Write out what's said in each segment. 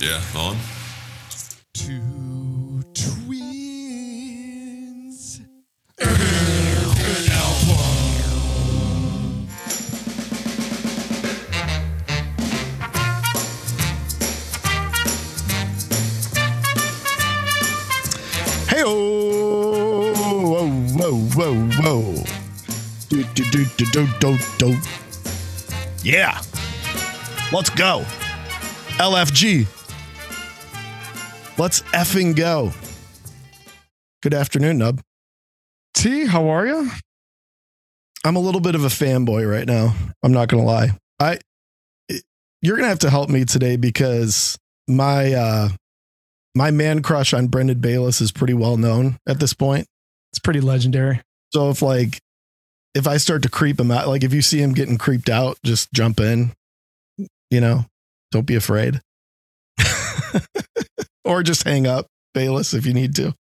Yeah, on. Two twins. Hey, whoa, whoa, whoa, whoa. Do, do, do, do, do, do, do. Yeah. Let's go. LFG. Let's effing go. Good afternoon, Nub. T, how are you? I'm a little bit of a fanboy right now. I'm not gonna lie. I you're gonna have to help me today because my uh my man crush on Brendan Bayliss is pretty well known at this point. It's pretty legendary. So if like if I start to creep him out, like if you see him getting creeped out, just jump in. You know, don't be afraid. or just hang up, Bayliss, if you need to.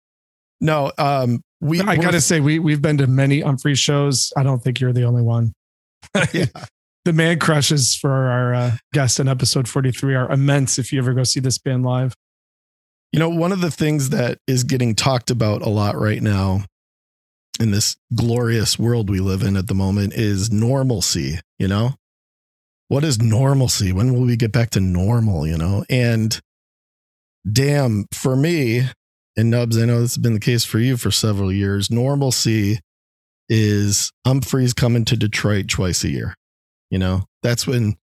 No, um, we I gotta say, we we've been to many Umphrey shows. I don't think you're the only one. Yeah. the man crushes for our uh, guest in episode 43 are immense if you ever go see this band live. You know, one of the things that is getting talked about a lot right now in this glorious world we live in at the moment is normalcy, you know? What is normalcy? When will we get back to normal, you know? And damn, for me, and Nubs, I know this has been the case for you for several years, normalcy is Umphrey's coming to Detroit twice a year. You know, that's when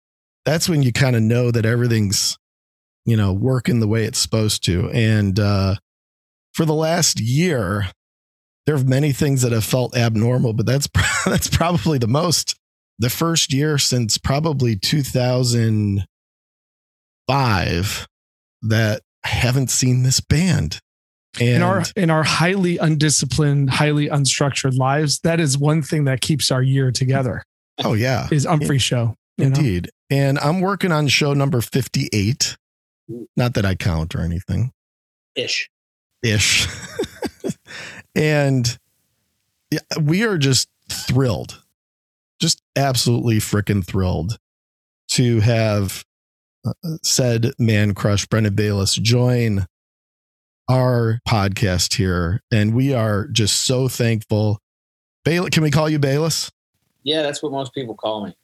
that's when you kind of know that everything's you know working the way it's supposed to and uh for the last year there are many things that have felt abnormal but that's that's probably the most the first year since probably 2005 that I haven't seen this band and in our in our highly undisciplined, highly unstructured lives, that is one thing that keeps our year together. oh yeah Is Umphrey show. you know? indeed and i'm working on show number 58 not that i count or anything ish. ish. and yeah, we are just thrilled, just absolutely freaking thrilled to have said man crush Brendan Bayliss join our podcast here. And we are just so thankful. Bayliss, can we call you Bayliss? Yeah, that's what most people call me.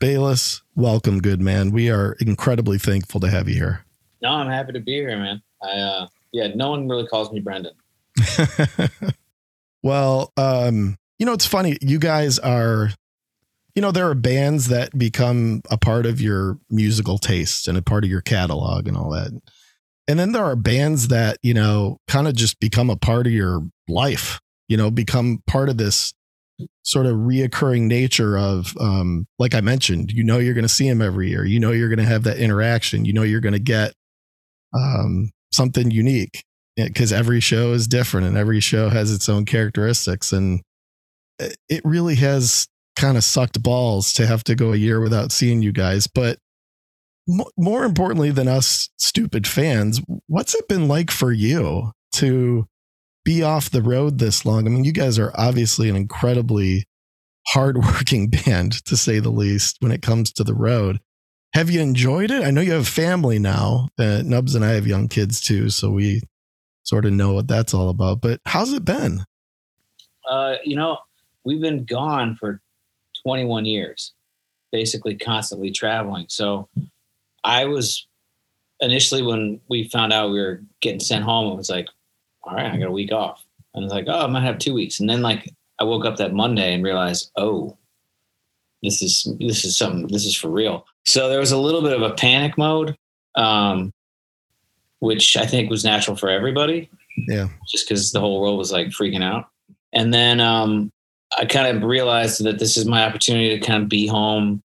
Bayliss, welcome, good man. We are incredibly thankful to have you here. No, I'm happy to be here, man. I uh yeah, no one really calls me Brendan. well, um, you know, it's funny. You guys are, you know, there are bands that become a part of your musical taste and a part of your catalog and all that. And then there are bands that, you know, kind of just become a part of your life, you know, become part of this sort of reoccurring nature of, um, like I mentioned, you know, you're going to see them every year. You know, you're going to have that interaction. You know, you're going to get, um, something unique because every show is different and every show has its own characteristics and it- it really has kind of sucked balls to have to go a year without seeing you guys but mo- more importantly than us stupid fans what's it been like for you to be off the road this long? I mean you guys are obviously an incredibly hardworking band to say the least when it comes to the road. Have you enjoyed it? I know you have family now uh, nubs and i have young kids too so we sort of know what that's all about but how's it been? Uh, you know, we've been gone for 21 years, basically constantly traveling. So I was initially when we found out we were getting sent home, it was like, all right, I got a week off. And was like, oh, I might have two weeks. And then like I woke up that Monday and realized, oh, this is this is something this is for real. So there was a little bit of a panic mode, um, which I think was natural for everybody yeah just because the whole world was like freaking out. And then um, I kind of realized that this is my opportunity to kind of be home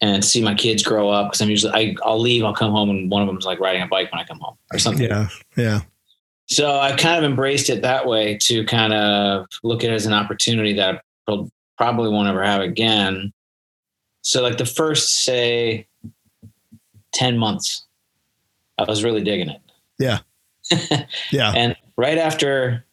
and see my kids grow up. Because I'm usually I, I'll leave, I'll come home, and one of them's like riding a bike when I come home or something. yeah yeah So I kind of embraced it that way to kind of look at it as an opportunity that I'll probably won't ever have again. So like the first say ten months, I was really digging it. yeah yeah And right after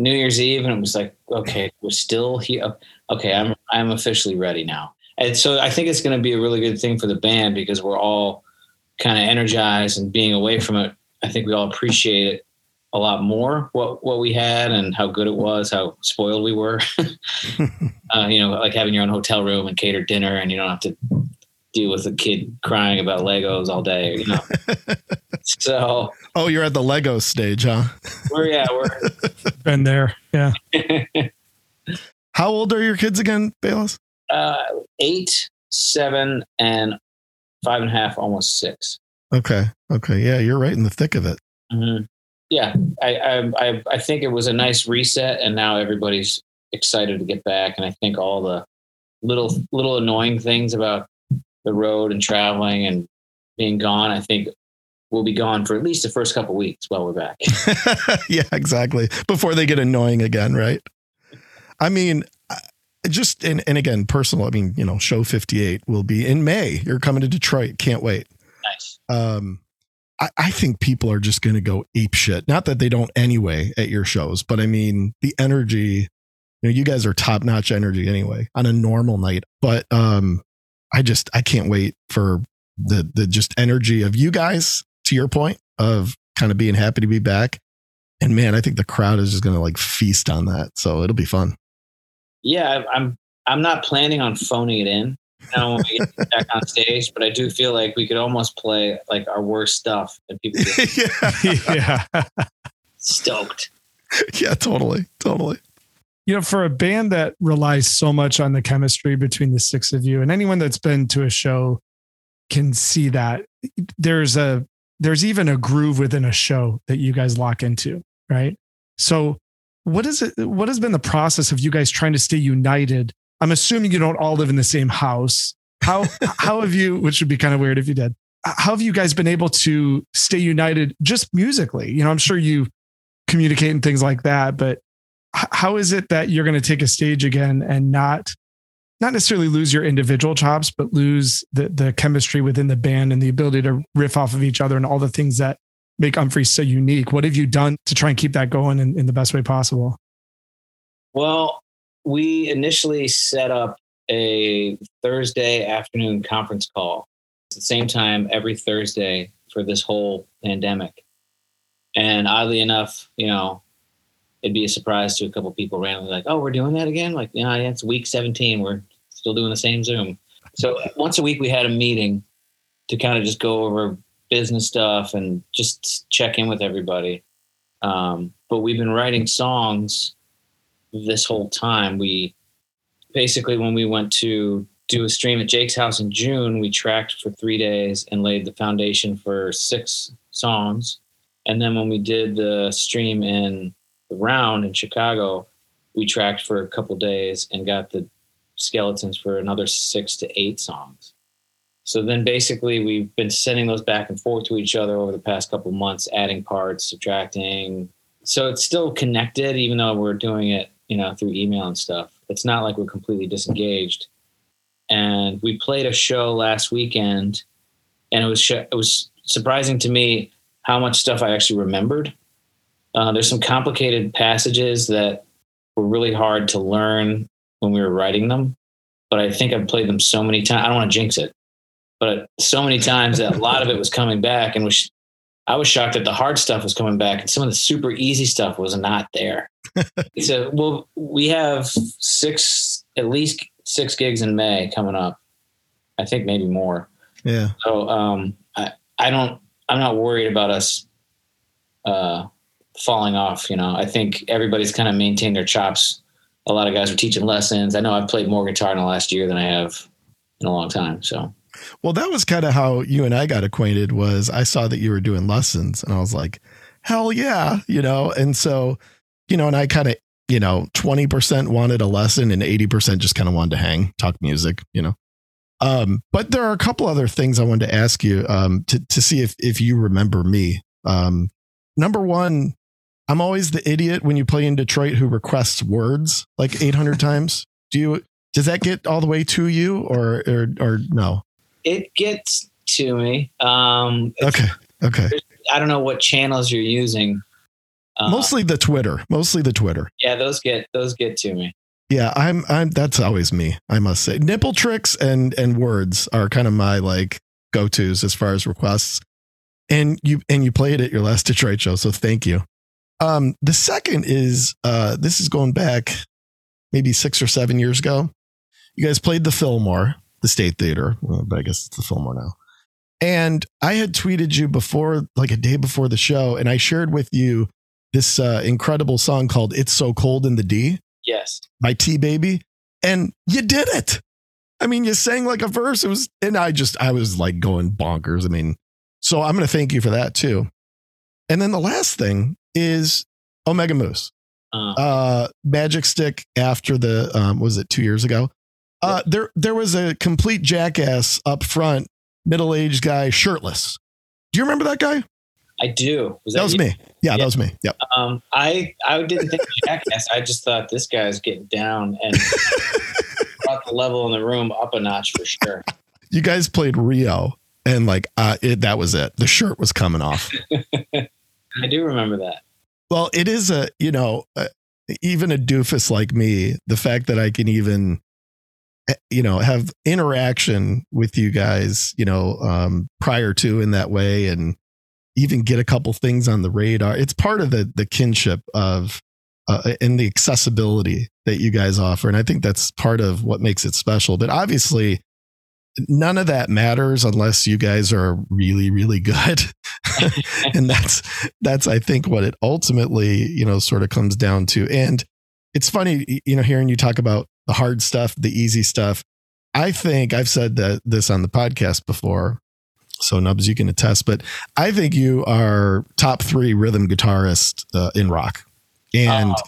New Year's Eve, and it was like, okay, we're still here. Okay, I'm I'm officially ready now. And so I think it's going to be a really good thing for the band because we're all kind of energized and being away from it, I think we all appreciate it a lot more what what we had and how good it was, how spoiled we were. uh, you know, like having your own hotel room and catered dinner, and you don't have to deal with a kid crying about Legos all day. You know, so oh, you're at the Lego stage, huh? we're yeah we're Been there. Yeah. How old are your kids again, Bayliss? uh, eight, seven, and five and a half, almost six. Okay, okay, yeah, you're right in the thick of it. Mm-hmm. Yeah, I, I I I think it was a nice reset, and now everybody's excited to get back. And I think all the little little annoying things about the road and traveling and being gone, I think we'll be gone for at least the first couple weeks while we're back. yeah, exactly. Before they get annoying again, right? I mean, just and, and again, personal. I mean, you know, show 58 will be in May. You're coming to Detroit. Can't wait. nice. Um, I, I think people are just going to go ape shit. Not that they don't anyway at your shows, but I mean, the energy, you know, you guys are top notch energy anyway on a normal night. But um, I just, I can't wait for the, the just energy of you guys to your point of kind of being happy to be back. And man, I think the crowd is just going to like feast on that. So it'll be fun. Yeah, I'm I'm not planning on phoning it in now when we get back on stage, but I do feel like we could almost play like our worst stuff and people yeah. yeah. stoked. Yeah, totally. Totally. You know, for a band that relies so much on the chemistry between the six of you, and anyone that's been to a show can see that there's a there's even a groove within a show that you guys lock into, right? So, what is it? What has been the process of you guys trying to stay united? I'm assuming you don't all live in the same house. How how have you? Which would be kind of weird if you did. How have you guys been able to stay united just musically? You know, I'm sure you communicate and things like that, but how is it that you're going to take a stage again and not not necessarily lose your individual chops but lose the the chemistry within the band and the ability to riff off of each other and all the things that make Umphrey so unique? What have you done to try and keep that going in, in the best way possible? Well, we initially set up a Thursday afternoon conference call. At the same time every Thursday for this whole pandemic. And oddly enough, you know, it'd be a surprise to a couple people randomly like, oh, we're doing that again? Like, yeah, yeah, it's week 17. We're still doing the same Zoom. So once a week we had a meeting to kind of just go over business stuff and just check in with everybody. Um, but we've been writing songs this whole time. We basically, when we went to do a stream at Jake's house in June, we tracked for three days and laid the foundation for six songs. And then when we did the stream in the round in Chicago, we tracked for a couple days and got the skeletons for another six to eight songs. So then basically we've been sending those back and forth to each other over the past couple months, adding parts, subtracting. So it's still connected, even though we're doing it, you know, through email and stuff. It's not like we're completely disengaged. And we played a show last weekend, and it was sh- it was surprising to me how much stuff I actually remembered. Uh, there's some complicated passages that were really hard to learn when we were writing them, but I think I've played them so many times. I don't want to jinx it, but so many times that a lot of it was coming back, and was I was shocked that the hard stuff was coming back, and some of the super easy stuff was not there. so, well, we have six, at least six gigs in May coming up. I think maybe more. Yeah. So, um, I, I don't, I'm not worried about us uh, falling off. You know, I think everybody's kind of maintained their chops. A lot of guys are teaching lessons. I know I've played more guitar in the last year than I have in a long time. So, Well, that was kind of how you and I got acquainted was I saw that you were doing lessons and I was like, hell yeah, you know? And so, you know, and I kind of, you know, 20% wanted a lesson and 80% just kind of wanted to hang, talk music, you know? Um, but there are a couple other things I wanted to ask you um, to, to see if, if you remember me. Um, number one, I'm always the idiot when you play in Detroit who requests words like 800 times. Do you, does that get all the way to you or, or, or no? it gets to me. Um, Okay. Okay. I don't know what channels you're using. Uh, Mostly the Twitter. Mostly the Twitter. yeah, those get those get to me. Yeah, I'm I'm that's always me, I must say. Nipple tricks and and words are kind of my like go tos as far as requests. And you and you played at your last Detroit show, so thank you. Um, the second is uh, this is going back maybe six or seven years ago. You guys played the Fillmore, the State Theater, well, but I guess it's the Fillmore now. And I had tweeted you before, like a day before the show, and I shared with you this uh, incredible song called "It's So Cold in the D." Yes, by T Baby, and you did it. I mean, you sang like a verse. It was, and I just, I was like going bonkers. I mean, so I'm going to thank you for that too. And then the last thing is Omega Moose, uh, uh Magic Stick. After the, um, was it two years ago? Uh, there, there was a complete jackass up front, middle aged guy, shirtless. Do you remember that guy? I do. Was that, that was you? me. Yeah, yeah, that was me. Yep. Um, I I didn't think jackass. I just thought this guy's getting down and brought the level in the room up a notch for sure. You guys played Rio, and like uh, it, that was it. The shirt was coming off. I do remember that. Well, it is a you know uh, even a doofus like me. The fact that I can even eh, you know have interaction with you guys you know um, prior to in that way and even get a couple things on the radar it's part of the the kinship of uh, and the accessibility that you guys offer. And I think that's part of what makes it special. But obviously, none of that matters unless you guys are really, really good. and that's that's I think what it ultimately, you know, sort of comes down to. And it's funny, you know, hearing you talk about the hard stuff, the easy stuff. I think I've said that this on the podcast before. So Nubs, you can attest, but I think you are top three rhythm guitarist uh, in rock. And oh,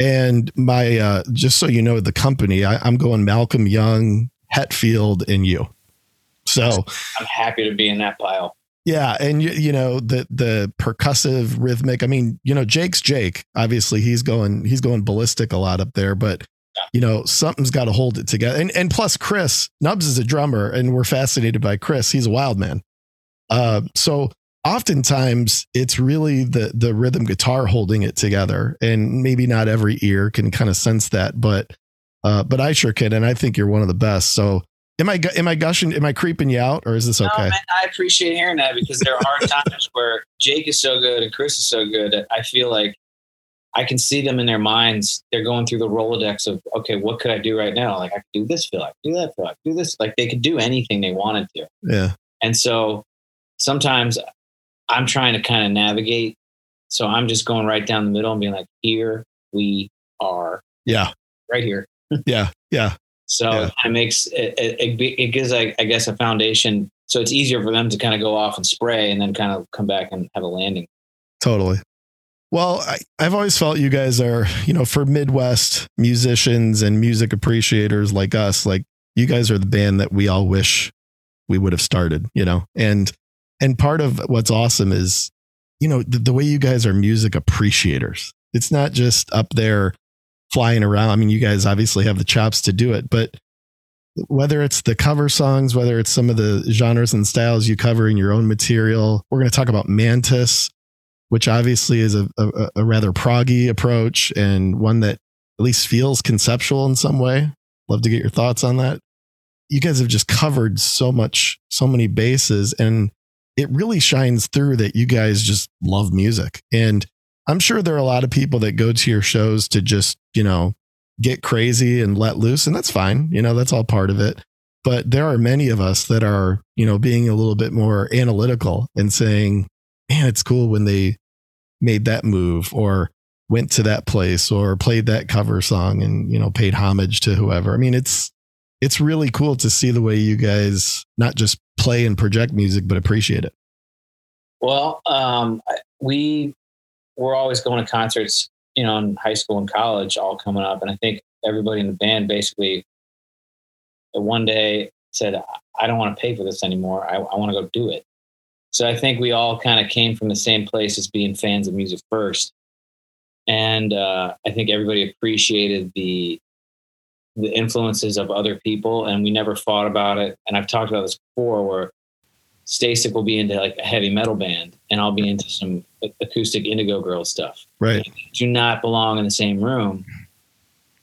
and my uh, just so you know, the company I, I'm going Malcolm Young, Hetfield, and you. So I'm happy to be in that pile. Yeah, and you, you know the the percussive rhythmic. I mean, you know, Jake's Jake. Obviously, he's going he's going ballistic a lot up there, but you know something's got to hold it together. And and plus, Chris Nubs is a drummer, and we're fascinated by Chris. He's a wild man. Uh, so oftentimes it's really the the rhythm guitar holding it together and maybe not every ear can kind of sense that but uh but I sure can and I think you're one of the best so am I am I gushing am I creeping you out or is this okay no, man, I appreciate hearing that because there are times where Jake is so good and Chris is so good I feel like I can see them in their minds they're going through the Rolodex of okay what could I do right now like I could do this feel I could do that feel I could do this like they could do anything they wanted to yeah and so sometimes I'm trying to kind of navigate. So I'm just going right down the middle and being like, here we are. Yeah. Right here. Yeah. Yeah. So yeah. it makes it, it, it gives, I, I guess, a foundation. So it's easier for them to kind of go off and spray and then kind of come back and have a landing. Totally. Well, I, have always felt you guys are, you know, for Midwest musicians and music appreciators like us, like you guys are the band that we all wish we would have started, you know, and and part of what's awesome is, you know, the, the way you guys are music appreciators. It's not just up there flying around. I mean, you guys obviously have the chops to do it, but whether it's the cover songs, whether it's some of the genres and styles you cover in your own material, we're going to talk about Mantis, which obviously is a, a, a rather proggy approach and one that at least feels conceptual in some way. Love to get your thoughts on that. You guys have just covered so much, so many bases. And it really shines through that you guys just love music. And I'm sure there are a lot of people that go to your shows to just, you know, get crazy and let loose. And that's fine. You know, that's all part of it. But there are many of us that are, you know, being a little bit more analytical and saying, man, it's cool when they made that move or went to that place or played that cover song and, you know, paid homage to whoever. I mean, it's, it's really cool to see the way you guys not just play and project music, but appreciate it. Well, um, we were always going to concerts, you know, in high school and college, all coming up. And I think everybody in the band basically one day said, I don't want to pay for this anymore. I, I want to go do it. So I think we all kind of came from the same place as being fans of music first. And uh, I think everybody appreciated the the influences of other people and we never fought about it. And I've talked about this before where Stasik will be into like a heavy metal band and I'll be into some acoustic indigo girl stuff. Right. do not belong in the same room.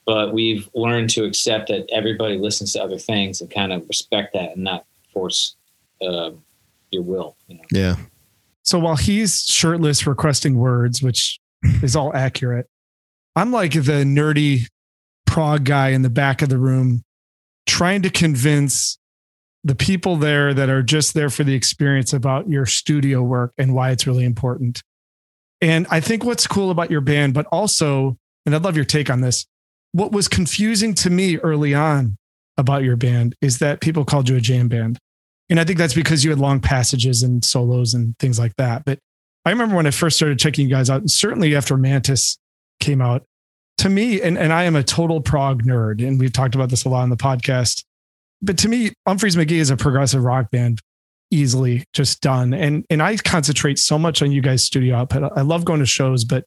But we've learned to accept that everybody listens to other things and kind of respect that and not force uh, your will. You know? Yeah. So while he's shirtless requesting words, which is all accurate, I'm like the nerdy prog guy in the back of the room trying to convince the people there that are just there for the experience about your studio work and why it's really important. And I think what's cool about your band, but also, and I'd love your take on this, what was confusing to me early on about your band is that people called you a jam band. And I think that's because you had long passages and solos and things like that. But I remember when I first started checking you guys out, certainly after Mantis came out, to me, and, and I am a total prog nerd, and we've talked about this a lot on the podcast. But to me, Umphrey's McGee is a progressive rock band, easily just done. And and I concentrate so much on you guys' studio output. I love going to shows, but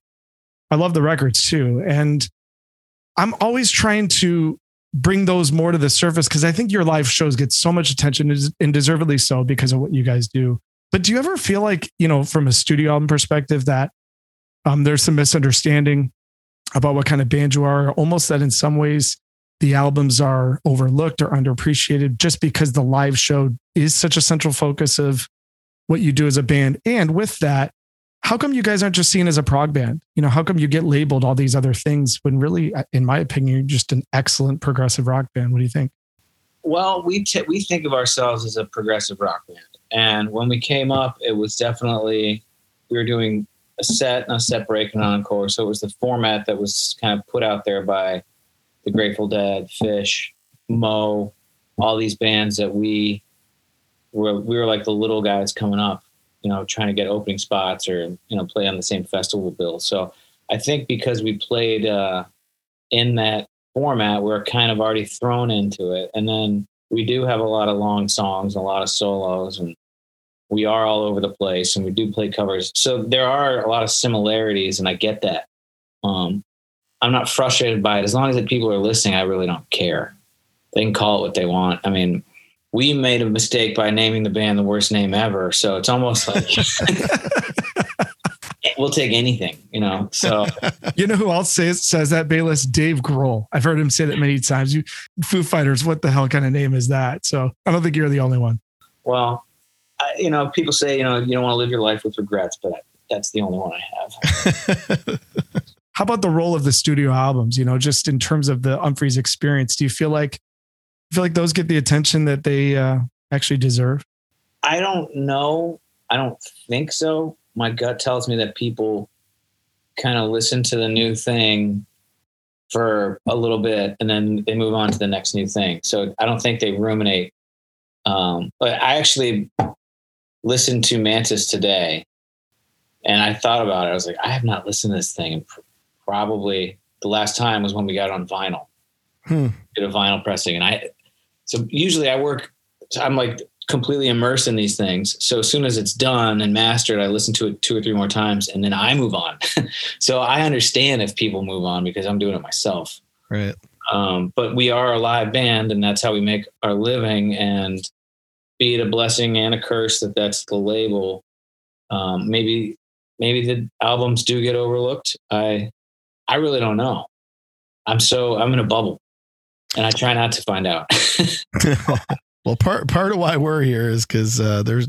I love the records too. And I'm always trying to bring those more to the surface because I think your live shows get so much attention and deservedly so because of what you guys do. But do you ever feel like, you know, from a studio album perspective, that um, there's some misunderstanding about what kind of band you are, almost that in some ways the albums are overlooked or underappreciated just because the live show is such a central focus of what you do as a band. And with that, how come you guys aren't just seen as a prog band? You know, how come you get labeled all these other things when really, in my opinion, you're just an excellent progressive rock band? What do you think? Well, we t- we think of ourselves as a progressive rock band, and when we came up, it was definitely we were doing a set and a set break and encore. So it was the format that was kind of put out there by the Grateful Dead, Phish, Mo, all these bands that we were we were like the little guys coming up, you know, trying to get opening spots or you know play on the same festival bill. So I think because we played uh, in that format, we're kind of already thrown into it, and then we do have a lot of long songs, a lot of solos, and we are all over the place and we do play covers. So there are a lot of similarities and I get that. Um, I'm not frustrated by it. As long as the people are listening, I really don't care. They can call it what they want. I mean, we made a mistake by naming the band the worst name ever. So it's almost like we'll take anything, you know. So you know who else says says that Bayliss? Dave Grohl. I've heard him say that many times. You Foo Fighters, what the hell kind of name is that? So I don't think you're the only one. Well, you know, people say, you know, you don't want to live your life with regrets, but that's the only one I have. How about the role of the studio albums? You know, just in terms of the Umphrey's experience, do you feel like feel like those get the attention that they uh, actually deserve? I don't know. I don't think so. My gut tells me that people kind of listen to the new thing for a little bit and then they move on to the next new thing. So I don't think they ruminate. Um, but I actually listened to Mantis today and I thought about it. I was like, I have not listened to this thing. And probably the last time was when we got on vinyl, hmm. did a vinyl pressing. And I, so usually I work, I'm like completely immersed in these things. So as soon as it's done and mastered, I listen to it two or three more times and then I move on. so I understand if people move on because I'm doing it myself. Right. Um, but we are a live band and that's how we make our living. And be it a blessing and a curse that that's the label. Um, maybe maybe the albums do get overlooked. I I really don't know. I'm so I'm in a bubble, and I try not to find out. well, part part of why we're here is because uh, there's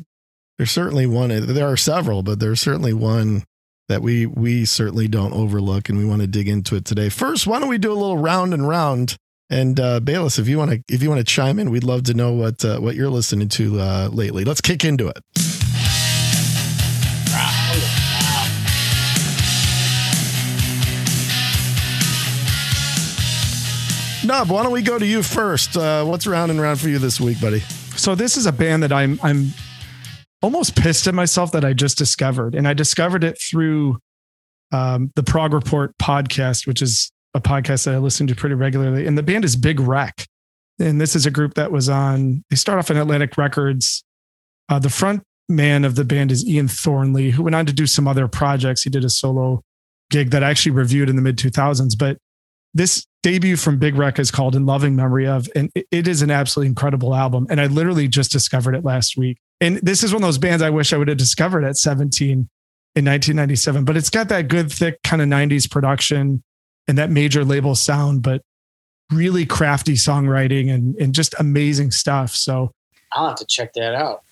there's certainly one. There are several, but there's certainly one that we we certainly don't overlook, and we want to dig into it today. First, why don't we do a little round and round? And uh, Bayliss, if you want to, if you want to chime in, we'd love to know what uh, what you're listening to uh, lately. Let's kick into it. Nub, why don't we go to you first? Uh, what's round and round for you this week, buddy? So this is a band that I'm I'm almost pissed at myself that I just discovered, and I discovered it through um, the Prog Report podcast, which is a podcast that I listen to pretty regularly. And the band is Big Wreck. And this is a group that was on, they start off in Atlantic Records. Uh, the front man of the band is Ian Thornley, who went on to do some other projects. He did a solo gig that I actually reviewed in the mid 2000s. But this debut from Big Wreck is called In Loving Memory of, and it is an absolutely incredible album. And I literally just discovered it last week. And this is one of those bands I wish I would have discovered at 17 in 1997, but it's got that good, thick kind of 90s production and that major label sound, but really crafty songwriting and, and just amazing stuff. So I'll have to check that out.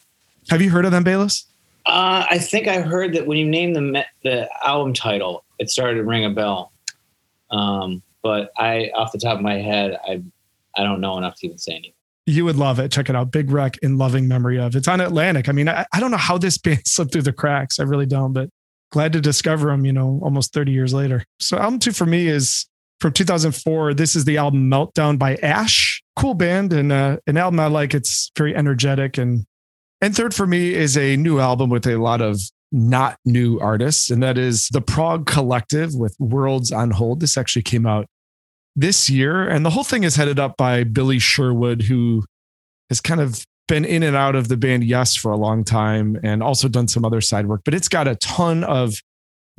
Have you heard of them, Bayliss? Uh, I think I heard that when you named the the album title, it started to ring a bell. Um, but I, off the top of my head, I I don't know enough to even say anything. You would love it. Check it out. Big Wreck in loving memory of. It's on Atlantic. I mean, I, I don't know how this band slipped through the cracks. I really don't, but glad to discover them, you know, almost 30 years later. So album two for me is from 2004. This is the album Meltdown by Ash. Cool band and uh, an album I like. It's very energetic. And and third for me is a new album with a lot of not new artists, and that is the Prog Collective with Worlds on Hold. This actually came out this year, and the whole thing is headed up by Billy Sherwood, who has kind of been in and out of the band Yes for a long time and also done some other side work, but it's got a ton of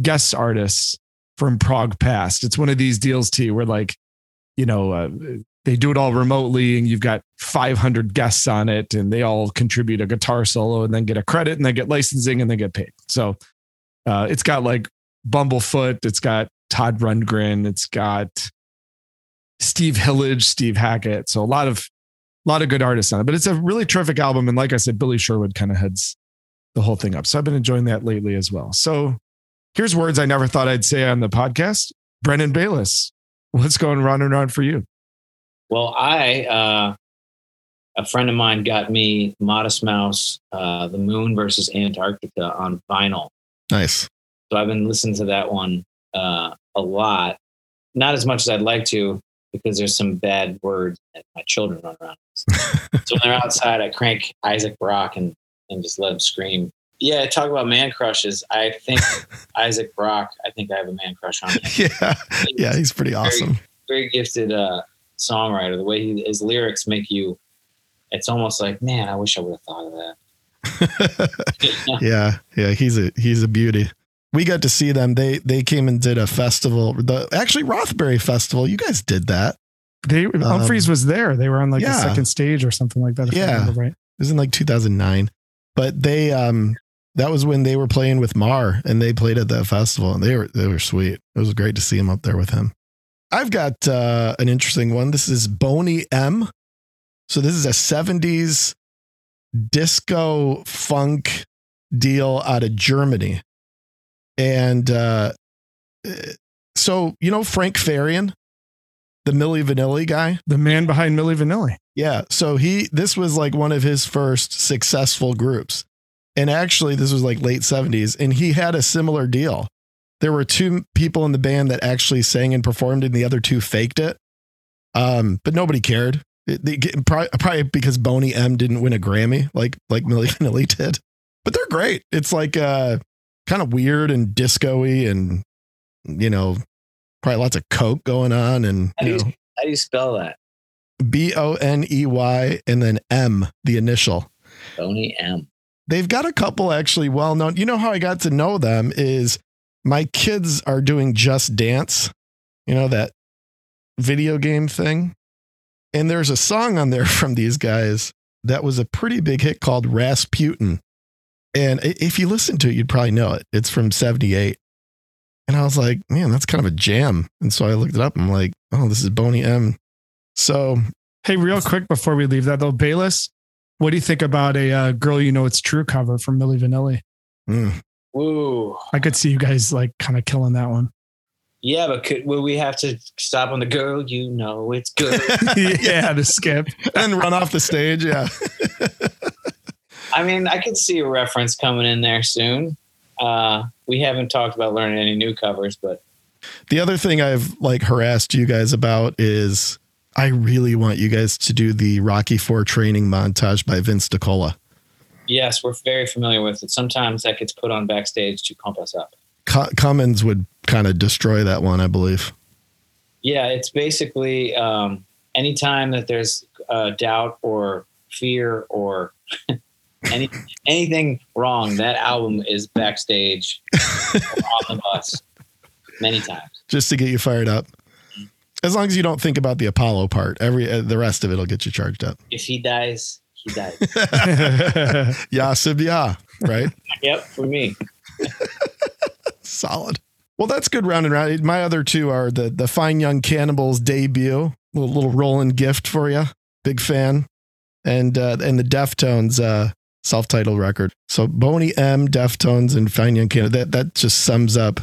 guest artists from prog past. It's one of these deals too, where like, you know, uh, they do it all remotely and you've got 500 guests on it and they all contribute a guitar solo and then get a credit and then get licensing and then get paid. So uh, it's got like Bumblefoot, it's got Todd Rundgren, it's got Steve Hillage, Steve Hackett. So a lot of a lot of good artists on it, but it's a really terrific album. And like I said, Billy Sherwood kind of heads the whole thing up. So I've been enjoying that lately as well. So here's words I never thought I'd say on the podcast. Brendan Bayliss, what's going round and round for you? Well, I, uh, a friend of mine got me Modest Mouse, uh, The Moon versus Antarctica on vinyl. Nice. So I've been listening to that one uh, a lot. Not as much as I'd like to because there's some bad words that my children run around. so when they're outside, I crank Isaac Brock and, and just let him scream. Yeah, talk about man crushes. I think Isaac Brock, I think I have a man crush on him. Yeah. Yeah, he's pretty awesome. Very, very gifted uh, songwriter. The way he, his lyrics make you, it's almost like, man, I wish I would have thought of that. yeah, yeah, he's a he's a beauty. We got to see them. They they came and did a festival. The actually Rothbury Festival. You guys did that. They Umphrey's was there. They were on like Um, yeah. the second stage or something like that. if I Yeah. remember right. It was in like 2009. But they um that was when they were playing with Marr and they played at that festival and they were they were sweet. It was great to see him up there with him. I've got uh an interesting one. This is Boney M. So this is a 70s disco funk deal out of Germany. And uh so you know Frank Farian, the Milli Vanilli guy? The man behind Milli Vanilli. Yeah. So he, this was like one of his first successful groups. And actually, this was like late 70s. And he had a similar deal. There were two people in the band that actually sang and performed, and the other two faked it. Um, but nobody cared. It, they, probably, probably because Boney M didn't win a Grammy like like Milli Vanilli did. But they're great. It's like uh, kind of weird and disco-y and, you know, probably lots of coke going on. And, How do you you, know, how do you spell that? B O N E Y and then M, the initial. Boney M. They've got a couple actually well known. You know how I got to know them is my kids are doing Just Dance, you know, that video game thing. And there's a song on there from these guys that was a pretty big hit called Rasputin. And if you listen to it, you'd probably know it. It's from 78. And I was like, man, that's kind of a jam. And so I looked it up. I'm like, oh, this is Boney M. So Hey, real quick before we leave that though, Bayliss, what do you think about a uh, "Girl You Know It's True" cover from Milli Vanilli? mm, Woo. I could see you guys like kind of killing that one. Yeah, but could, will we have to stop on the girl? You know it's good. yeah, to skip. and run off the stage. Yeah. I mean, I could see a reference coming in there soon. Uh, we haven't talked about learning any new covers, but The other thing I've like harassed you guys about is I really want you guys to do the Rocky Four training montage by Vince DiCola. Yes, we're very familiar with it. Sometimes that gets put on backstage to pump us up. Co- Cummins would kind of destroy that one, I believe. Yeah, it's basically um, anytime that there's uh, doubt or fear or any anything wrong, that album is backstage on the bus many times. Just to get you fired up. As long as you don't think about the Apollo part, every uh, the rest of it'll get you charged up. If he dies, he dies. yeah, Sib, yeah, right? yep, for me. Solid. Well, that's good round and round. My other two are the the Fine Young Cannibals debut, little little rolling gift for you. Big fan, and uh, and the Deftones. Uh, self-titled record. So Boney M, Deftones, and Fine Young Cannibals. That that just sums up.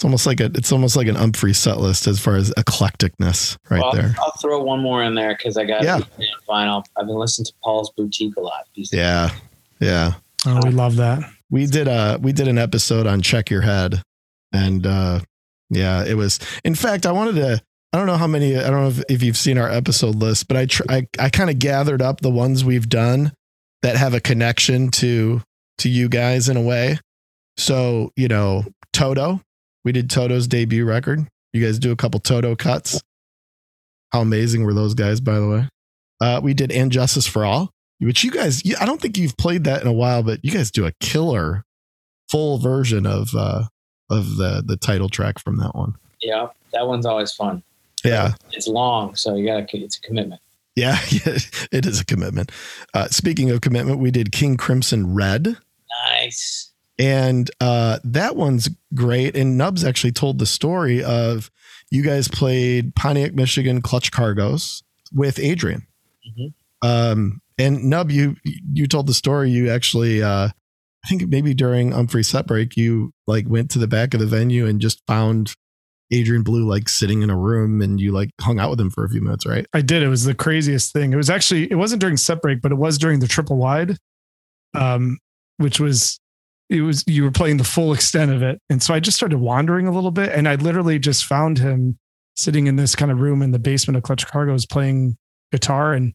It's almost like a it's almost like an Umphrey set list as far as eclecticness right Well, there. I'll throw one more in there because I got Yeah. vinyl. I've been listening to Paul's Boutique a lot. These days. Yeah, yeah. Oh, we love that. We did a we did an episode on Check Your Head, and uh yeah, it was. In fact, I wanted to. I don't know how many. I don't know if, if you've seen our episode list, but I tr- I I kind of gathered up the ones we've done that have a connection to to you guys in a way. So you know, Toto. We did Toto's debut record. You guys do a couple Toto cuts. How amazing were those guys, by the way? Uh, we did And Justice for All, which you guys, I don't think you've played that in a while, but you guys do a killer full version of uh, of the the title track from that one. Yeah, that one's always fun. Yeah, It's long, so you gotta. It's a commitment. yeah, it is a commitment. Uh, speaking of commitment, we did King Crimson Red. Nice. And uh, that one's great. And Nubs actually told the story of you guys played Pontiac, Michigan Clutch Cargos with Adrian. Mhm. Um, and Nub, you you told the story. You actually, uh, I think maybe during Umphrey set break, you like went to the back of the venue and just found Adrian Belew like sitting in a room, and you like hung out with him for a few minutes, right? I did. It was the craziest thing. It was actually it wasn't during set break, but it was during the triple wide, um, which was it was you were playing the full extent of it, and so I just started wandering a little bit, and I literally just found him sitting in this kind of room in the basement of Clutch Cargo's playing guitar, and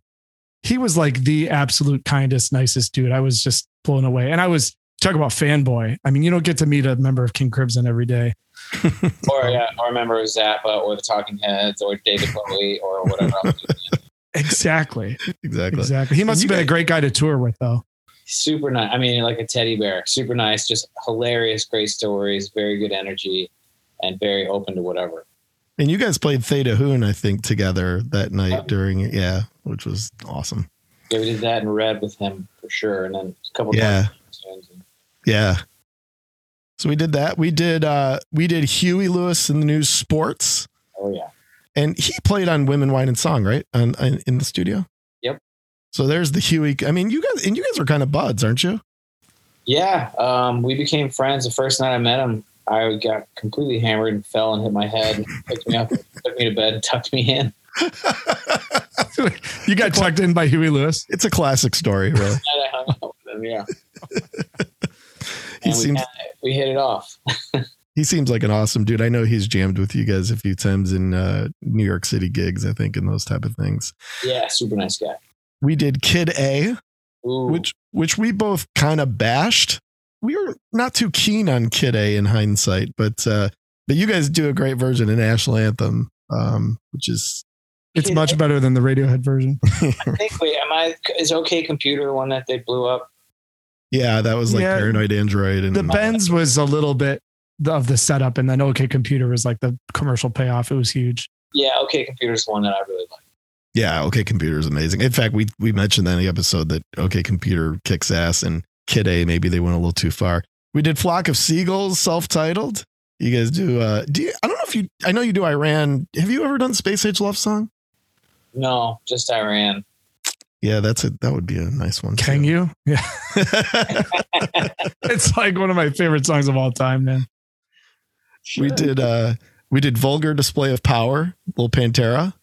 he was like the absolute kindest, nicest dude. I was just blown away, and I was talk about fanboy. I mean, you don't get to meet a member of King Crimson every day. Or yeah, or of Zappa or the Talking Heads or David Bowie or whatever. Exactly, Exactly. exactly. He must have been a great guy to tour with, though. Super nice. I mean, like a teddy bear. Super nice. Just hilarious, great stories. Very good energy, and very open to whatever. And you guys played Thela Hun, I think, together that night Yeah. during yeah, which was awesome. Yeah, we did that in red with him for sure, and then a couple. Yeah. Yeah. So we did that. We did uh we did Huey Lewis and the News sports. Oh yeah. And he played on Women, Wine, and Song, right? On, on in the studio. Yep. So there's the Huey. I mean, you guys and you guys are kind of buds, aren't you? Yeah, um, we became friends. The first night I met him, I got completely hammered and fell and hit my head. And picked me up, took me to bed, and tucked me in. you got tucked in by Huey Lewis. it's a classic story, really. I hung out with him. Yeah, He and we, seems kinda- we hit it off. he seems like an awesome dude. I know he's jammed with you guys a few times in uh, New York City gigs, I think, and those type of things. Yeah, super nice guy. We did Kid A, Ooh, which which we both kind of bashed. We were not too keen on Kid A in hindsight, but uh, but you guys do a great version of National Anthem, um, which is It's Kid much A? better than the Radiohead version. I think. Wait, am I? Is OK Computer the one that they blew up? yeah, that was like Yeah. Paranoid Android and The Bends was a little bit of the setup, and then OK Computer was like the commercial payoff. It was huge. Yeah, OK Computer's the one that I really like. Yeah, OK Computer is amazing. In fact, we we mentioned that in the episode that OK Computer kicks ass and Kid A maybe they went a little too far. We did Flock of Seagulls, self-titled. You guys do uh do you I don't know if you I know you do I Ran. Have you ever done Space Age Love Song? No, just I Ran. Yeah, that's a that would be a nice one. Can too. you? Yeah, it's like one of my favorite songs of all time, man. we did uh we did Vulgar Display of Power, Little Pantera.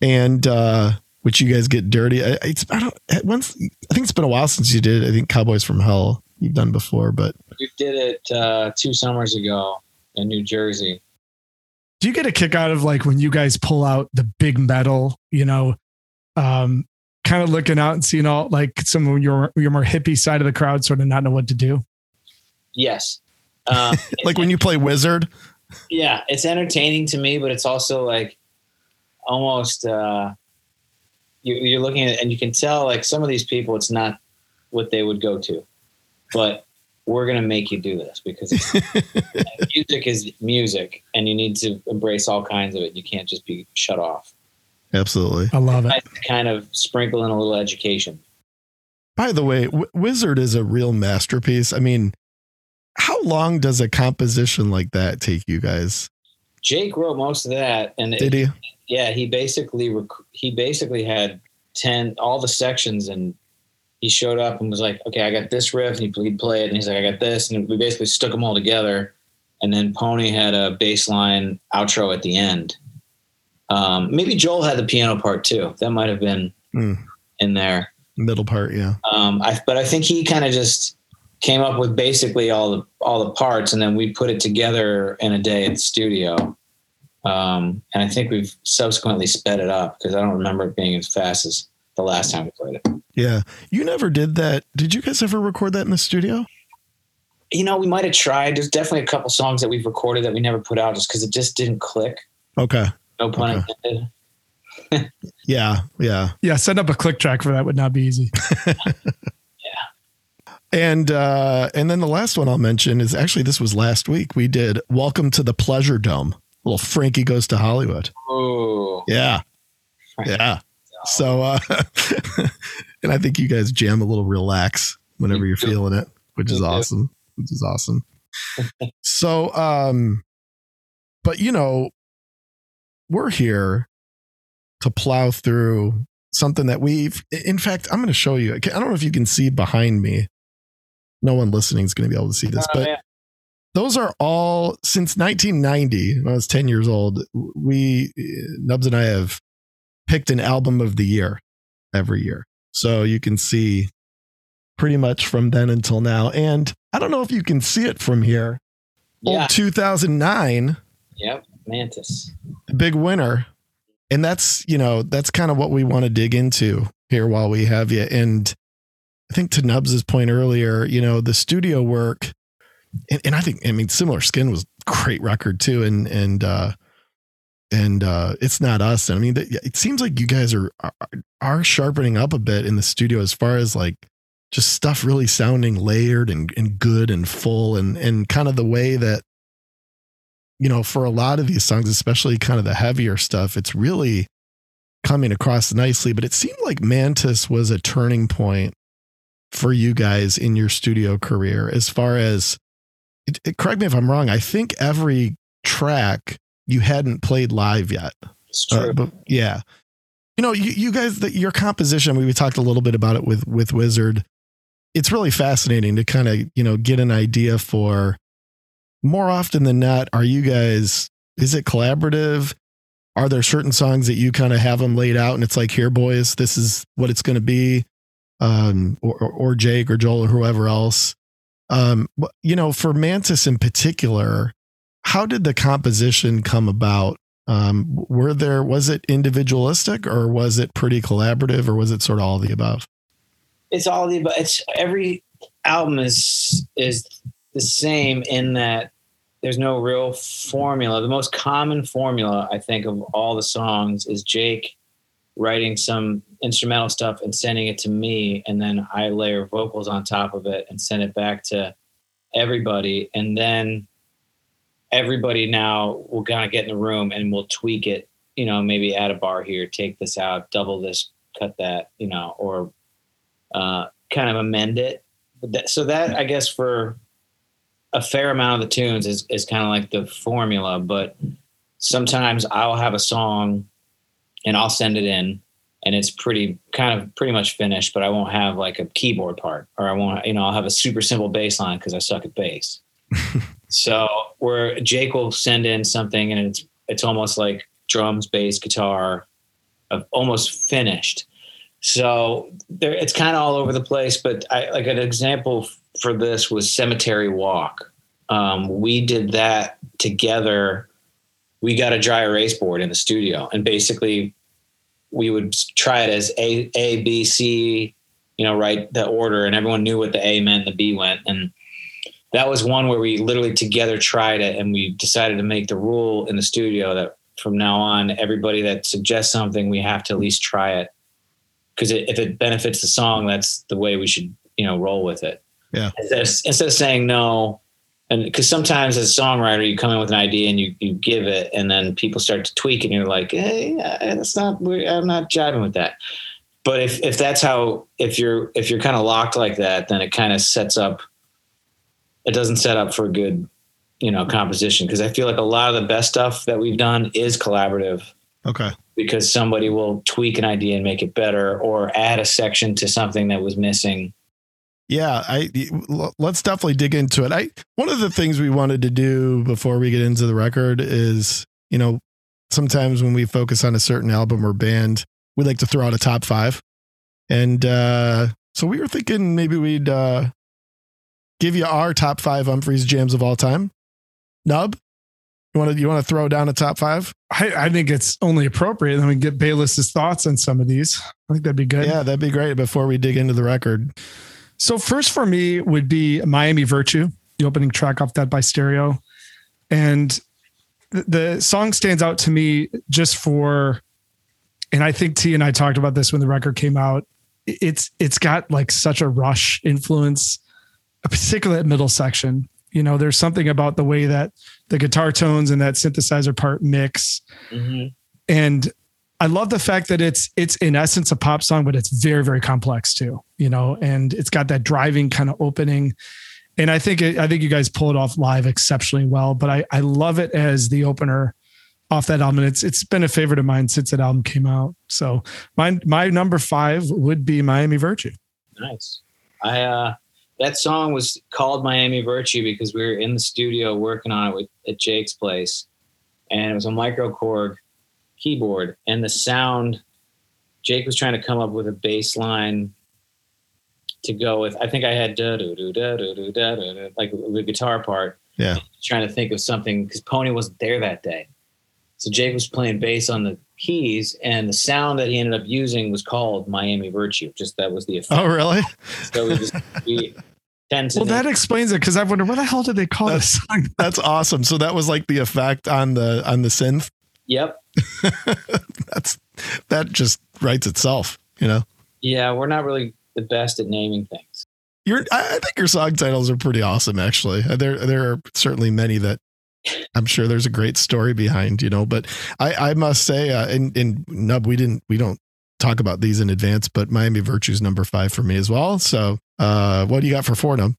And uh which you guys get dirty. I, it's I don't once I think it's been a while since you did. I think Cowboys from Hell you've done before, but We did it uh, two summers ago in New Jersey. Do you get a kick out of like when you guys pull out the big metal, you know, um, kind of looking out and seeing all like some of your your more hippie side of the crowd sort of not know what to do? Yes. Um, like when you play Wizard, yeah, it's entertaining to me, but it's also like almost uh, you, you're looking at it and you can tell like some of these people, it's not what they would go to, but we're gonna make you do this because it's, music is music, and you need to embrace all kinds of it. You can't just be shut off. absolutely. I love it. Nice to kind of sprinkle in a little education. By the way, w- Wizard is a real masterpiece. I mean, how long does a composition like that take you guys? Jake wrote most of that, and it- he? yeah, he basically rec- he basically had ten all the sections and he showed up and was like, "Okay, I got this riff," and he'd play it, and he's like, "I got this," and we basically stuck them all together. And then Pony had a bass line outro at the end. Um, maybe Joel had the piano part too. That might have been Mm. in there. Middle part, yeah. Um, I, but I think he kind of just came up with basically all the all the parts, and then we put it together in a day at the studio. Um, and I think we've subsequently sped it up because I don't remember it being as fast as the last time we played it. Yeah. You never did that. Did you guys ever record that in the studio? You know, we might have tried. There's definitely a couple songs that we've recorded that we never put out just because it just didn't click. Okay. No pun Okay. intended. Yeah. Yeah. Yeah, set up a click track for that would not be easy. And uh and then the last one I'll mention is actually this was last week. We did Welcome to the Pleasure Dome. Little Frankie goes to Hollywood. Oh, Yeah. Yeah. So uh and I think you guys jam a little relax whenever you're feeling it, which is awesome. Which is awesome. so um but you know, we're here to plow through something that we've in fact, I'm going to show you. I don't know if you can see behind me. No one listening is going to be able to see this, Oh, but yeah. those are all since 1990 when i was 10 years old we nubs and i have picked an album of the year every year. So you can see pretty much from then until now. And i don't know if you can see it from here. Yeah, old 2009 yep, Mantis. big winner. And that's you know that's kind of what we want to dig into here while we have you. And i think to nubs's point earlier you know the studio work and, and i think i mean similar skin was great record too and and uh and uh it's not us and i mean it seems like you guys are, are are sharpening up a bit in the studio as far as like just stuff really sounding layered and, and good and full and and kind of the way that you know for a lot of these songs especially kind of the heavier stuff it's really coming across nicely but it seemed like mantis was a turning point for you guys in your studio career as far as it, it- correct me if i'm wrong i think every track you hadn't played live yet It's uh, true. but yeah, you know, you, you guys, the, your composition. We, we talked a little bit about it with with Wizard. It's really fascinating to kind of you know get an idea for. More often than not, are you guys? Is it collaborative? Are there certain songs that you kind of have them laid out and it's like, here, boys, this is what it's going to be, um, or, or Jake or Joel or whoever else. Um, you know, for Mantis in particular, how did the composition come about? Um, were there was it individualistic or was it pretty collaborative or was it sort of all the above? it's all the but it's every album is is the same in that there's no real formula the most common formula i think of all the songs is jake writing some instrumental stuff and sending it to me and then i layer vocals on top of it and send it back to everybody and then everybody now will kind of get in the room and we'll tweak it you know maybe add a bar here take this out double this cut that you know or uh, kind of amend it. So that I guess for a fair amount of the tunes is is kind of like the formula. But sometimes I'll have a song and I'll send it in, and it's pretty kind of pretty much finished. But I won't have like a keyboard part, or I won't you know I'll have a super simple bass line because I suck at bass. so where Jake will send in something and it's it's almost like drums, bass, guitar, of almost finished. So there, it's kind of all over the place. But I, like an example for this was Cemetery Walk. Um, we did that together. We got a dry erase board in the studio, and basically, we would try it as A, A, B, C. You know, write the order, and everyone knew what the A meant, the B went, and that was one where we literally together tried it, and we decided to make the rule in the studio that from now on, everybody that suggests something, we have to at least try it because if it benefits the song, that's the way we should, you know, roll with it. Yeah. Instead of, instead of saying no, and because sometimes as a songwriter, you come in with an idea and you, you give it, and then people start to tweak, and you're like, hey, that's not, I'm not jiving with that. But if if that's how, if you're if you're kind of locked like that, then it kind of sets up. It doesn't set up for a good, you know, composition because I feel like a lot of the best stuff that we've done is collaborative Okay. because somebody will tweak an idea and make it better or add a section to something that was missing. Yeah, I let's definitely dig into it. I one of the things we wanted to do before we get into the record is, you know, sometimes when we focus on a certain album or band, we like to throw out a top 5. And uh so we were thinking maybe we'd uh give you our top 5 Umphrey's jams of all time. Nub, you want to you want to throw down a top 5? I, I think it's only appropriate. Then we get Bayliss's thoughts on some of these. I think that'd be good. Yeah, that'd be great before we dig into the record. So first for me would be Miami Virtue, the opening track off Death by Stereo. And the song stands out to me just for and I think T and I talked about this when the record came out. It's it's got like such a rush influence, particularly at middle section. You know, there's something about the way that the guitar tones and that synthesizer part mix. Mm-hmm. And I love the fact that it's it's in essence a pop song, but it's very very complex too. You know, and it's got that driving kind of opening, and I think it, I think you guys pull it off live exceptionally well. But I I love it as the opener off that album. And it's it's been a favorite of mine since that album came out. So my my number five would be Miami Virtue. Nice. I uh that song was called Miami Virtue because we were in the studio working on it with, at Jake's place, and it was a micro Korg keyboard and the sound Jake was trying to come up with a bass line to go with. I think I had da do do da do do da do like the guitar part. Yeah. Trying to think of something because Pony wasn't there that day. So Jake was playing bass on the keys, and the sound that he ended up using was called Miami Virtue. Just that was the effect. Oh, really? So we just we tend to. Well, that explains it because I wonder what the hell did they call that's, this song? That's awesome. So that was like the effect on the on the synth. Yep. That's that just writes itself, you know. Yeah, we're not really the best at naming things. Your, I think your song titles are pretty awesome. Actually, there there are certainly many that I'm sure there's a great story behind, you know. But I I must say, uh, in in Nub, we didn't we don't talk about these in advance, but Miami Virtue's number five for me as well. So, uh, what do you got for four, Nub?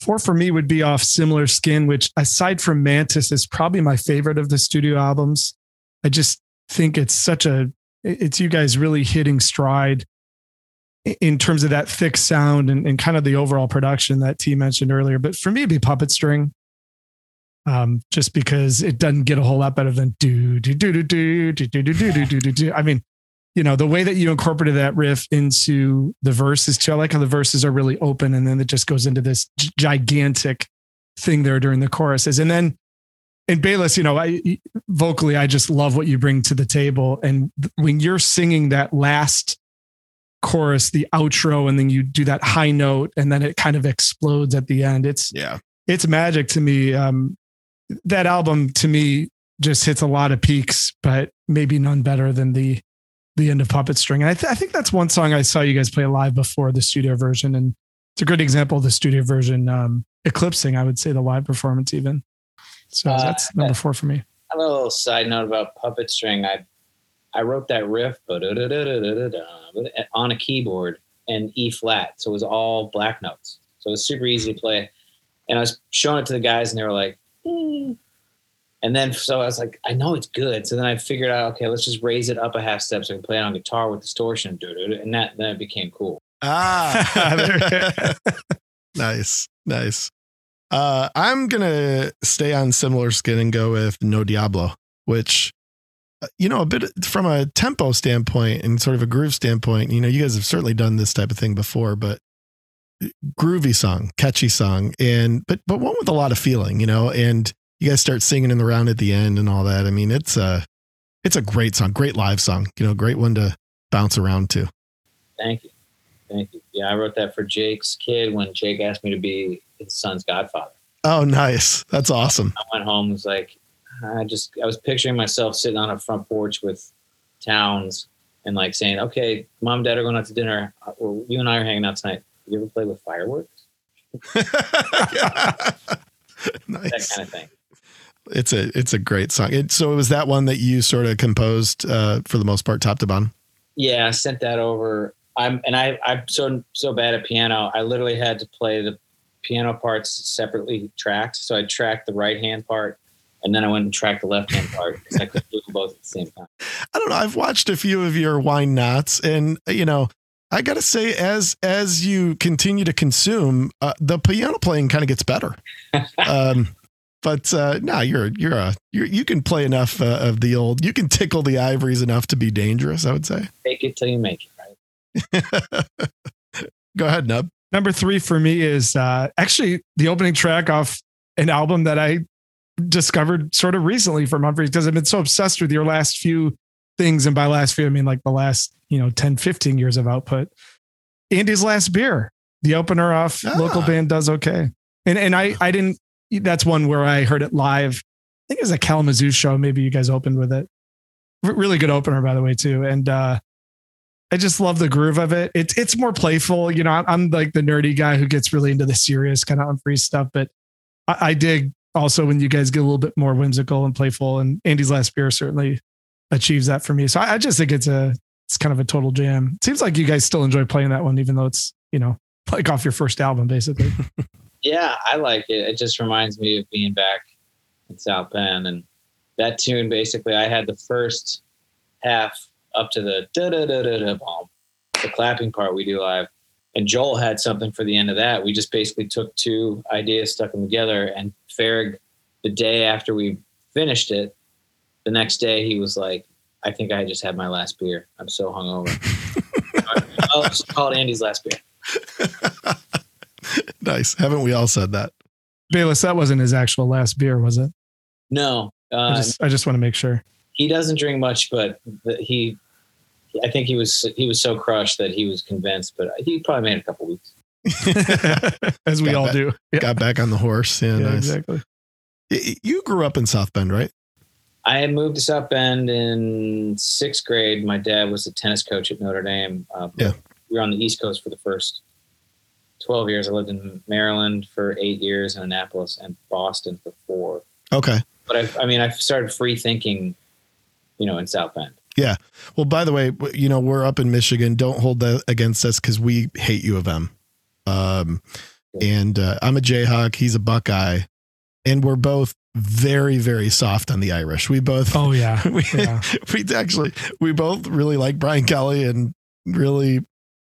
Four for me would be off Similar Skin, which aside from Mantis is probably my favorite of the studio albums. I just think it's such a, it's you guys really hitting stride in terms of that thick sound and, and kind of the overall production that T mentioned earlier. But for me, it'd be Puppet String. Um, just because it doesn't get a whole lot better than do do do do do do do do do do do do. I mean, you know, the way that you incorporated that riff into the verses too. I like how the verses are really open and then it just goes into this gigantic thing there during the choruses. And then and Bayliss, you know, I vocally, I just love what you bring to the table. And when you're singing that last chorus, the outro, and then you do that high note, and then it kind of explodes at the end. It's yeah, it's magic to me. Um, that album to me just hits a lot of peaks, but maybe none better than the the end of Puppet String. And I, th- I think that's one song I saw you guys play live before the studio version, and it's a great example of the studio version um, eclipsing, I would say, the live performance even. So uh, that's number four for me. A little side note about puppet string. I I wrote that riff on a keyboard and E flat, so it was all black notes. So it was super easy to play. And I was showing it to the guys, and they were like, mm. and then so I was like, I know it's good. So then I figured out, okay, let's just raise it up a half step so I can play it on guitar with distortion, and that then it became cool. Ah, nice, nice. Uh, I'm gonna stay on similar skin and go with No Diablo, which uh, you know a bit from a tempo standpoint and sort of a groove standpoint. You know, you guys have certainly done this type of thing before, but groovy song, catchy song, and but but one with a lot of feeling. You know, and you guys start singing in the round at the end and all that. I mean, it's a it's a great song, great live song. You know, great one to bounce around to. Thank you, thank you. Yeah, I wrote that for Jake's kid when Jake asked me to be his son's godfather. Oh, nice. That's awesome. I went home, was like, I just, I was picturing myself sitting on a front porch with Towns and like saying, okay, mom and dad are going out to dinner. Uh, you and I are hanging out tonight. You ever play with fireworks? nice. That kind of thing. It's a it's a great song. It, so it was that one that you sort of composed uh, for the most part, top to bottom. Yeah, I sent that over. I'm and I I'm so so bad at piano. I literally had to play the piano parts separately tracked. So I tracked the right hand part and then I went and tracked the left hand part because I could do both at the same time. I don't know. I've watched a few of your wine knots, and you know, I gotta say, as as you continue to consume, uh, the piano playing kind of gets better. um, but uh, no, you're you're a you're, you can play enough uh, of the old. You can tickle the ivories enough to be dangerous. I would say. Take it till you make it, right? Go ahead, Nub. Number three for me is uh, actually the opening track off an album that I discovered sort of recently from Umphrey's because I've been so obsessed with your last few things. And by last few, I mean like the last, you know, 10, 15 years of output. Andy's last beer, the opener off Ah. local band does okay. And and I I didn't that's one where I heard it live. I think it was a Kalamazoo show. Maybe you guys opened with it. R- really good opener, by the way, too. And uh I just love the groove of it. It's it's more playful. You know, I'm, I'm like the nerdy guy who gets really into the serious kind of Umphrey stuff, but I, I dig also when you guys get a little bit more whimsical and playful. And Andy's last beer certainly achieves that for me. So I, I just think it's a it's kind of a total jam. It seems like you guys still enjoy playing that one, even though it's you know like off your first album, basically. Yeah, I like it. It just reminds me of being back in South Bend, and that tune basically, I had the first half up to the da da da da da bomb, the clapping part we do live, and Joel had something for the end of that. We just basically took two ideas, stuck them together, and Farag, the day after we finished it, the next day he was like, "I think I just had my last beer. I'm so hungover." I'll just call Andy's last beer. nice. Haven't we all said that? Bayliss, that wasn't his actual last beer, was it? No, I uh, just I just want to make sure. He doesn't drink much, but the, he, I think he was he was so crushed that he was convinced. But he probably made a couple weeks. As we Got all that. do. Yeah, Got back on the horse. Yeah, yeah, nice. exactly. You grew up in South Bend, right? I moved to South Bend in sixth grade. My dad was a tennis coach at Notre Dame. Uh, Yeah. we were on the East Coast for the first twelve years. I lived in Maryland for eight years, and Annapolis, and Boston for four. Okay. But I, I mean, I started free thinking, you know, in South Bend. Yeah. Well, by the way, you know, we're up in Michigan. Don't hold that against us because we hate U of M. Um, and uh, I'm a Jayhawk. He's a Buckeye. And we're both very, very soft on the Irish. We both, Oh yeah. we, yeah. we actually, we both really like Brian Kelly and really,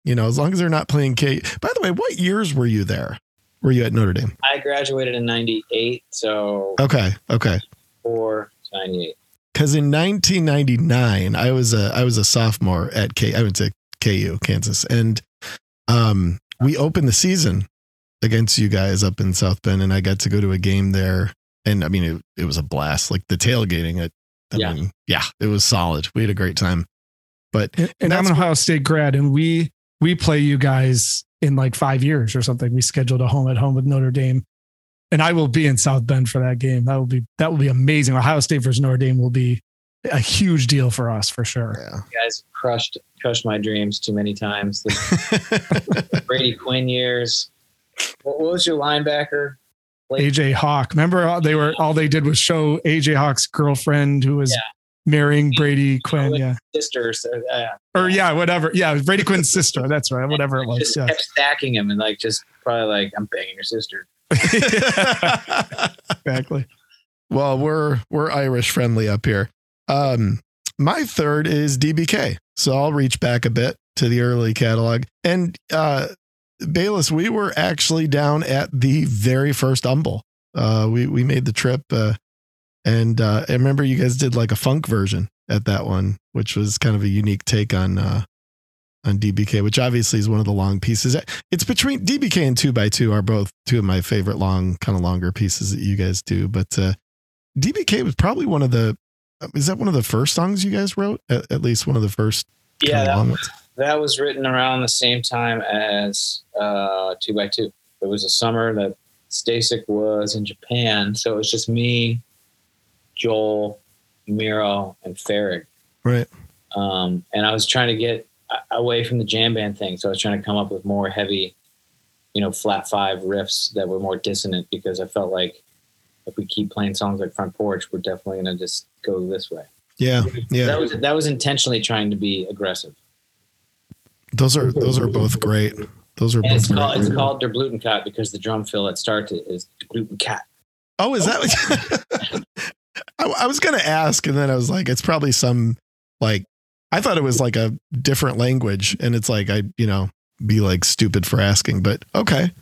you know, as long as they're not playing Kate. By the way, what years were you there? Were you at Notre Dame? I graduated in '98, so Okay. Okay. four '98. Because in 1999, I was a I was a sophomore at K. I went to KU, Kansas, and um, we opened the season against you guys up in South Bend, and I got to go to a game there. And I mean, it, it was a blast. Like the tailgating, it, I Yeah. mean, yeah, it was solid. We had a great time. But And, and I'm an Ohio State grad, and we we play you guys in like five years or something. We scheduled a home at home with Notre Dame, and I will be in South Bend for that game. That will be that will be amazing. Ohio State versus Notre Dame will be a huge deal for us for sure. yeah, You guys crushed crushed my dreams too many times. The Brady Quinn years. What, what was your linebacker? AJ Hawk. Remember, all- they were all they did was show AJ Hawk's girlfriend who was Yeah. marrying Brady Quinn. with- Yeah, Sisters. Uh, or yeah, whatever. Yeah, Brady Quinn's sister. That's right. Whatever it was. just Yeah. kept stacking him and like just probably like I'm banging your sister. exactly. well, we're we're Irish friendly up here. Um, my third is DBK, so I'll reach back a bit to the early catalog. And uh, Bayliss, we were actually down at the very first Humble. Uh, we we made the trip, uh, and uh, I remember you guys did like a funk version at that one, which was kind of a unique take on uh, on DBK, which obviously is one of the long pieces. It's between DBK and Two by Two are both two of my favorite long, kind of longer pieces that you guys do. But uh, DBK was probably one of the. Is that one of the first songs you guys wrote? At, at least one of the first. Yeah, that, that was written around the same time as uh, Two by Two. It was a summer that Stasik was in Japan, so it was just me, Joel, Mirro, and Farag. Right. um, and I was trying to get away from the jam band thing. So I was trying to come up with more heavy, you know, flat five riffs that were more dissonant because I felt like if we keep playing songs like Front Porch, we're definitely going to just go this way. Yeah, yeah. That was that was intentionally trying to be aggressive. Those are those are both great. Those are And it's both called it's called Der Blutenkat because the drum fill at start is Blutenkat. Oh, is that? What, I, I was gonna ask, and then I was like, it's probably some like I thought it was like a different language, and it's like I, you know, be like stupid for asking, but okay.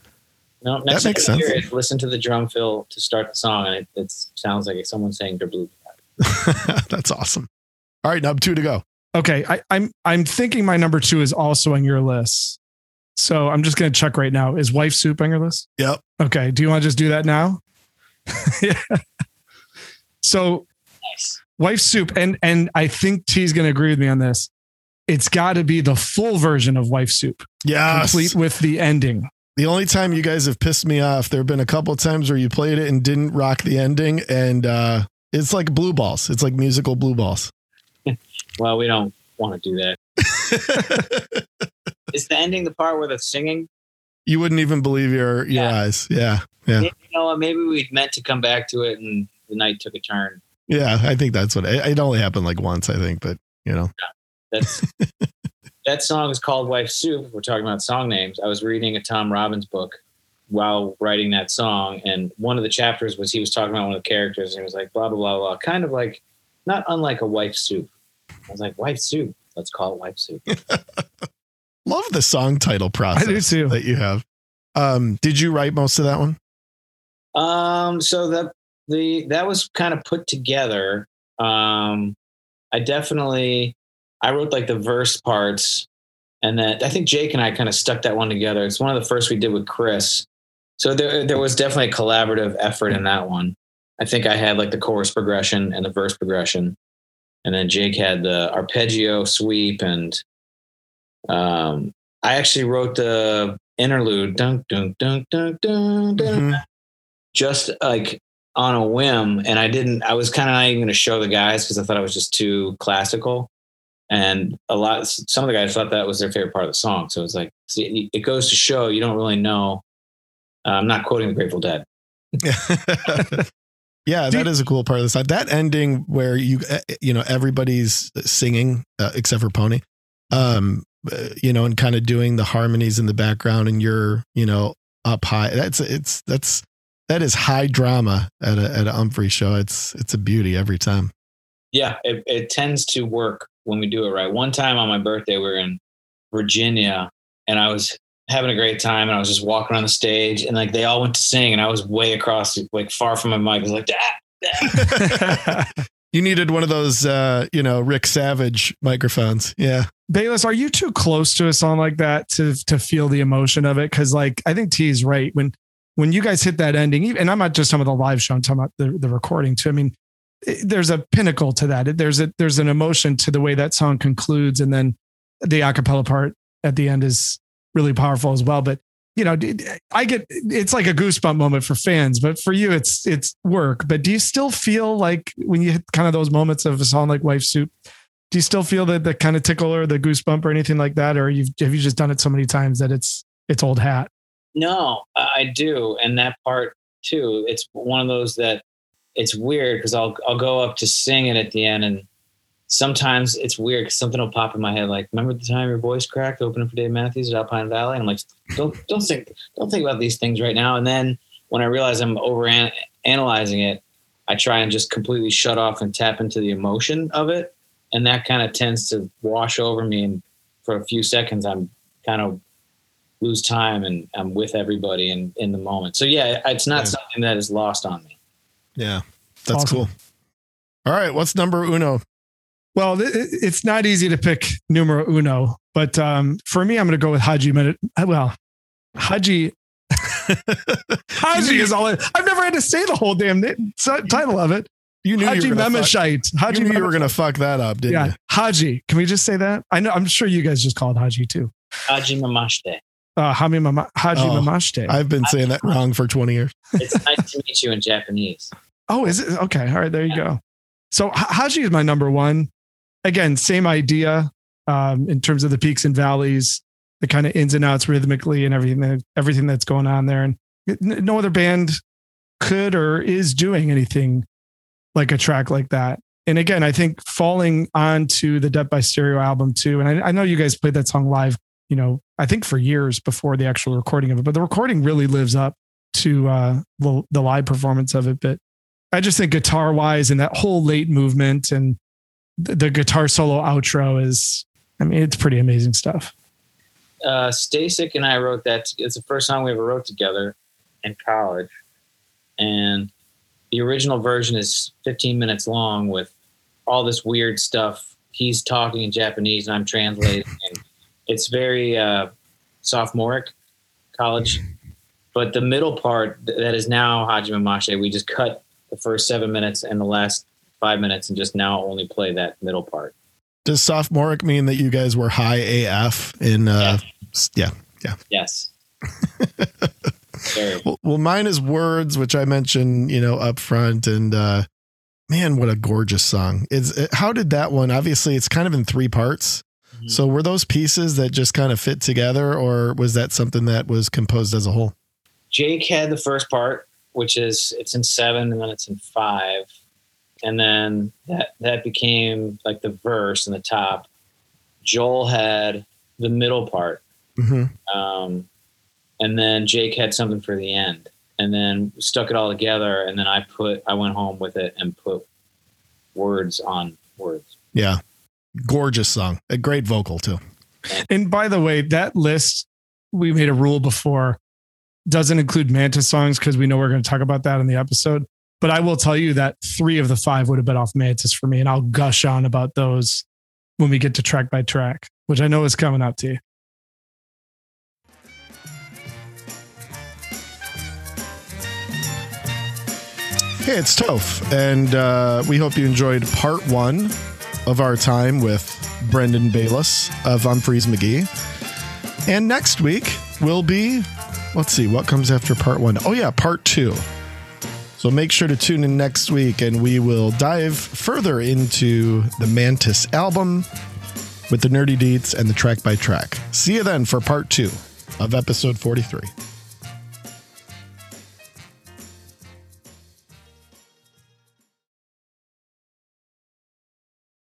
No, next That makes sense. it, listen to the drum fill to start the song, and it, it sounds like someone saying they're blue. That's awesome. All right, now two to go. Okay, I, I'm I'm thinking my number two is also on your list. So I'm just gonna check right now. Is wife soup on your list? Yep. Okay. Do you want to just do that now? yeah. So Nice. Wife soup, and and I think T's gonna agree with me on this. It's got to be the full version of wife soup, yeah complete with the ending. The only time you guys have pissed me off, there have been a couple of times where you played it and didn't rock the ending, and uh, it's like blue balls. It's like musical blue balls. Well, we don't want to do that. Is the ending the part where the singing? you wouldn't even believe your your Yeah. eyes. Yeah, yeah, You know? Maybe we meant to come back to it, and the night took a turn. Yeah. I think that's what it, it only happened like once. I think, but you know, That's that song is called "Wife Soup." We're talking about song names. I was reading a Tom Robbins book while writing that song, and one of the chapters was he was talking about one of the characters, and he was like, "Blah blah blah blah," kind of like not unlike a wife soup. I was like, "Wife soup." Let's call it wife soup. love the song title process I do too. that you have. Um, did you write most of that one? Um, so that the that was kind of put together. Um, I definitely I wrote like the verse parts, and then I think Jake and I kind of stuck that one together. It's one of the first we did with Chris. So there there was definitely a collaborative effort in that one. I think I had like the chorus progression and the verse progression, and then Jake had the arpeggio sweep, and um, I actually wrote the interlude. dunk dunk dunk dunk dunk, dun Mhm. just like on a whim and i didn't i was kind of not even going to show the guys because i thought it was just too classical and a lot some of the guys thought that was their favorite part of the song so it's like see, it goes to show you don't really know uh, i'm not quoting the grateful dead yeah, that is a cool part of the song. That ending where you uh, you know everybody's singing uh, except for Pony, um, you know, and kind of doing the harmonies in the background, and you're you know up high. That's it's that's that is high drama at a at a Umphrey show. It's it's a beauty every time. yeah it, it tends to work when we do it right one time on my birthday we were in virginia and i was having a great time and i was just walking on the stage and like they all went to sing and i was way across like far from my mic I was like ah, ah. you needed one of those uh, you know Rick Savage microphones. Yeah. Bayliss, are you too close to a song like that to to feel the emotion of it? Because like I think T is right when when you guys hit that ending, and I'm not just talking about the live show, I'm talking about the, the recording too. I mean, it- there's a pinnacle to that. There's a there's an emotion to the way that song concludes, and then the acapella part at the end is really powerful as well. But you know, I get it's like a goosebump moment for fans, but for you, it's it's work. But do you still feel like when you hit kind of those moments of a song like Wife Soup? do you still feel the the kind of tickle or the goosebump or anything like that, or you've have you just done it so many times that it's it's old hat? No, I do, and that part too. It's one of those that it's weird because I'll I'll go up to sing it at the end, and sometimes it's weird because something will pop in my head. Like, remember the time your voice cracked opening for Dave Matthews at Alpine Valley? And I'm like, don't don't think don't think about these things right now. And then when I realize I'm over an- analyzing it, I try and just completely shut off and tap into the emotion of it, and that kind of tends to wash over me. And for a few seconds, I'm kind of lose time and I'm with everybody in, in the moment. So yeah, it's not Yeah. something that is lost on me. Yeah. That's Awesome. cool. All right. What's number uno? Well, it's not easy to pick numero uno, but um, for me, I'm going to go with Haji. Minute. Well, Haji. Haji is all. I, I've never had to say the whole damn na- s- title of it. You knew Haji you were gonna fuck, Memeshite. Haji you knew you were going to fuck that up, didn't Yeah, you? Haji. Can we just say that? I know. I'm sure you guys just called it Haji too. Haji Mamashte. Uh, Hami Mama, Haji Oh, Mamashte. I've been saying that wrong for 20 years. It's nice to meet you in Japanese. Oh, is it? Okay. All right. There you go. So Haji is my number one. Again, same idea um, in terms of the peaks and valleys, the kind of ins and outs rhythmically and everything that, everything that's going on there. And no other band could or is doing anything like a track like that. And again, I think falling onto the Death by Stereo album too. And I, I know you guys played that song live, you know, I think for years before the actual recording of it, but the recording really lives up to uh, the, the live performance of it. But I just think guitar wise and that whole late movement and the, the guitar solo outro is, I mean, it's pretty amazing stuff. Uh, Stasik and I wrote that. It's the first song we ever wrote together in college. And the original version is 15 minutes long with all this weird stuff. He's talking in Japanese and I'm translating. and it's very uh, sophomoric college. But the middle part that is now Hajime Mache, we just cut the first seven minutes and the last five minutes and just now only play that middle part. Does sophomoric mean that you guys were high AF in uh yeah, yeah. Yes. well, well, mine is words, which I mentioned, you know, up front, and uh, man, what a gorgeous song! Is how did that one? Obviously, it's kind of in three parts. Mm-hmm. So were those pieces that just kind of fit together, or was that something that was composed as a whole? Jake had the first part, which is it's in seven, and then it's in five, and then that that became like the verse in the top. Joel had the middle part. Mm-hmm. Um, and then Jake had something for the end, and then stuck it all together, and then I put I went home with it and put words on words. Yeah, gorgeous song, a great vocal too. And by the way, that list we made a rule before doesn't include Mantis songs because we know we're going to talk about that in the episode. But I will tell you that three of the five would have been off Mantis for me, and I'll gush on about those when we get to track by track, which I know is coming up to you. Hey, it's Toph, and uh, we hope you enjoyed part one of our time with Brendan Bayliss of Umphrey's McGee. And next week will be, let's see, what comes after part one? Oh, yeah, part two. So make sure to tune in next week, and we will dive further into the Mantis album with the nerdy deets and the track by track. See you then for part two of episode 43.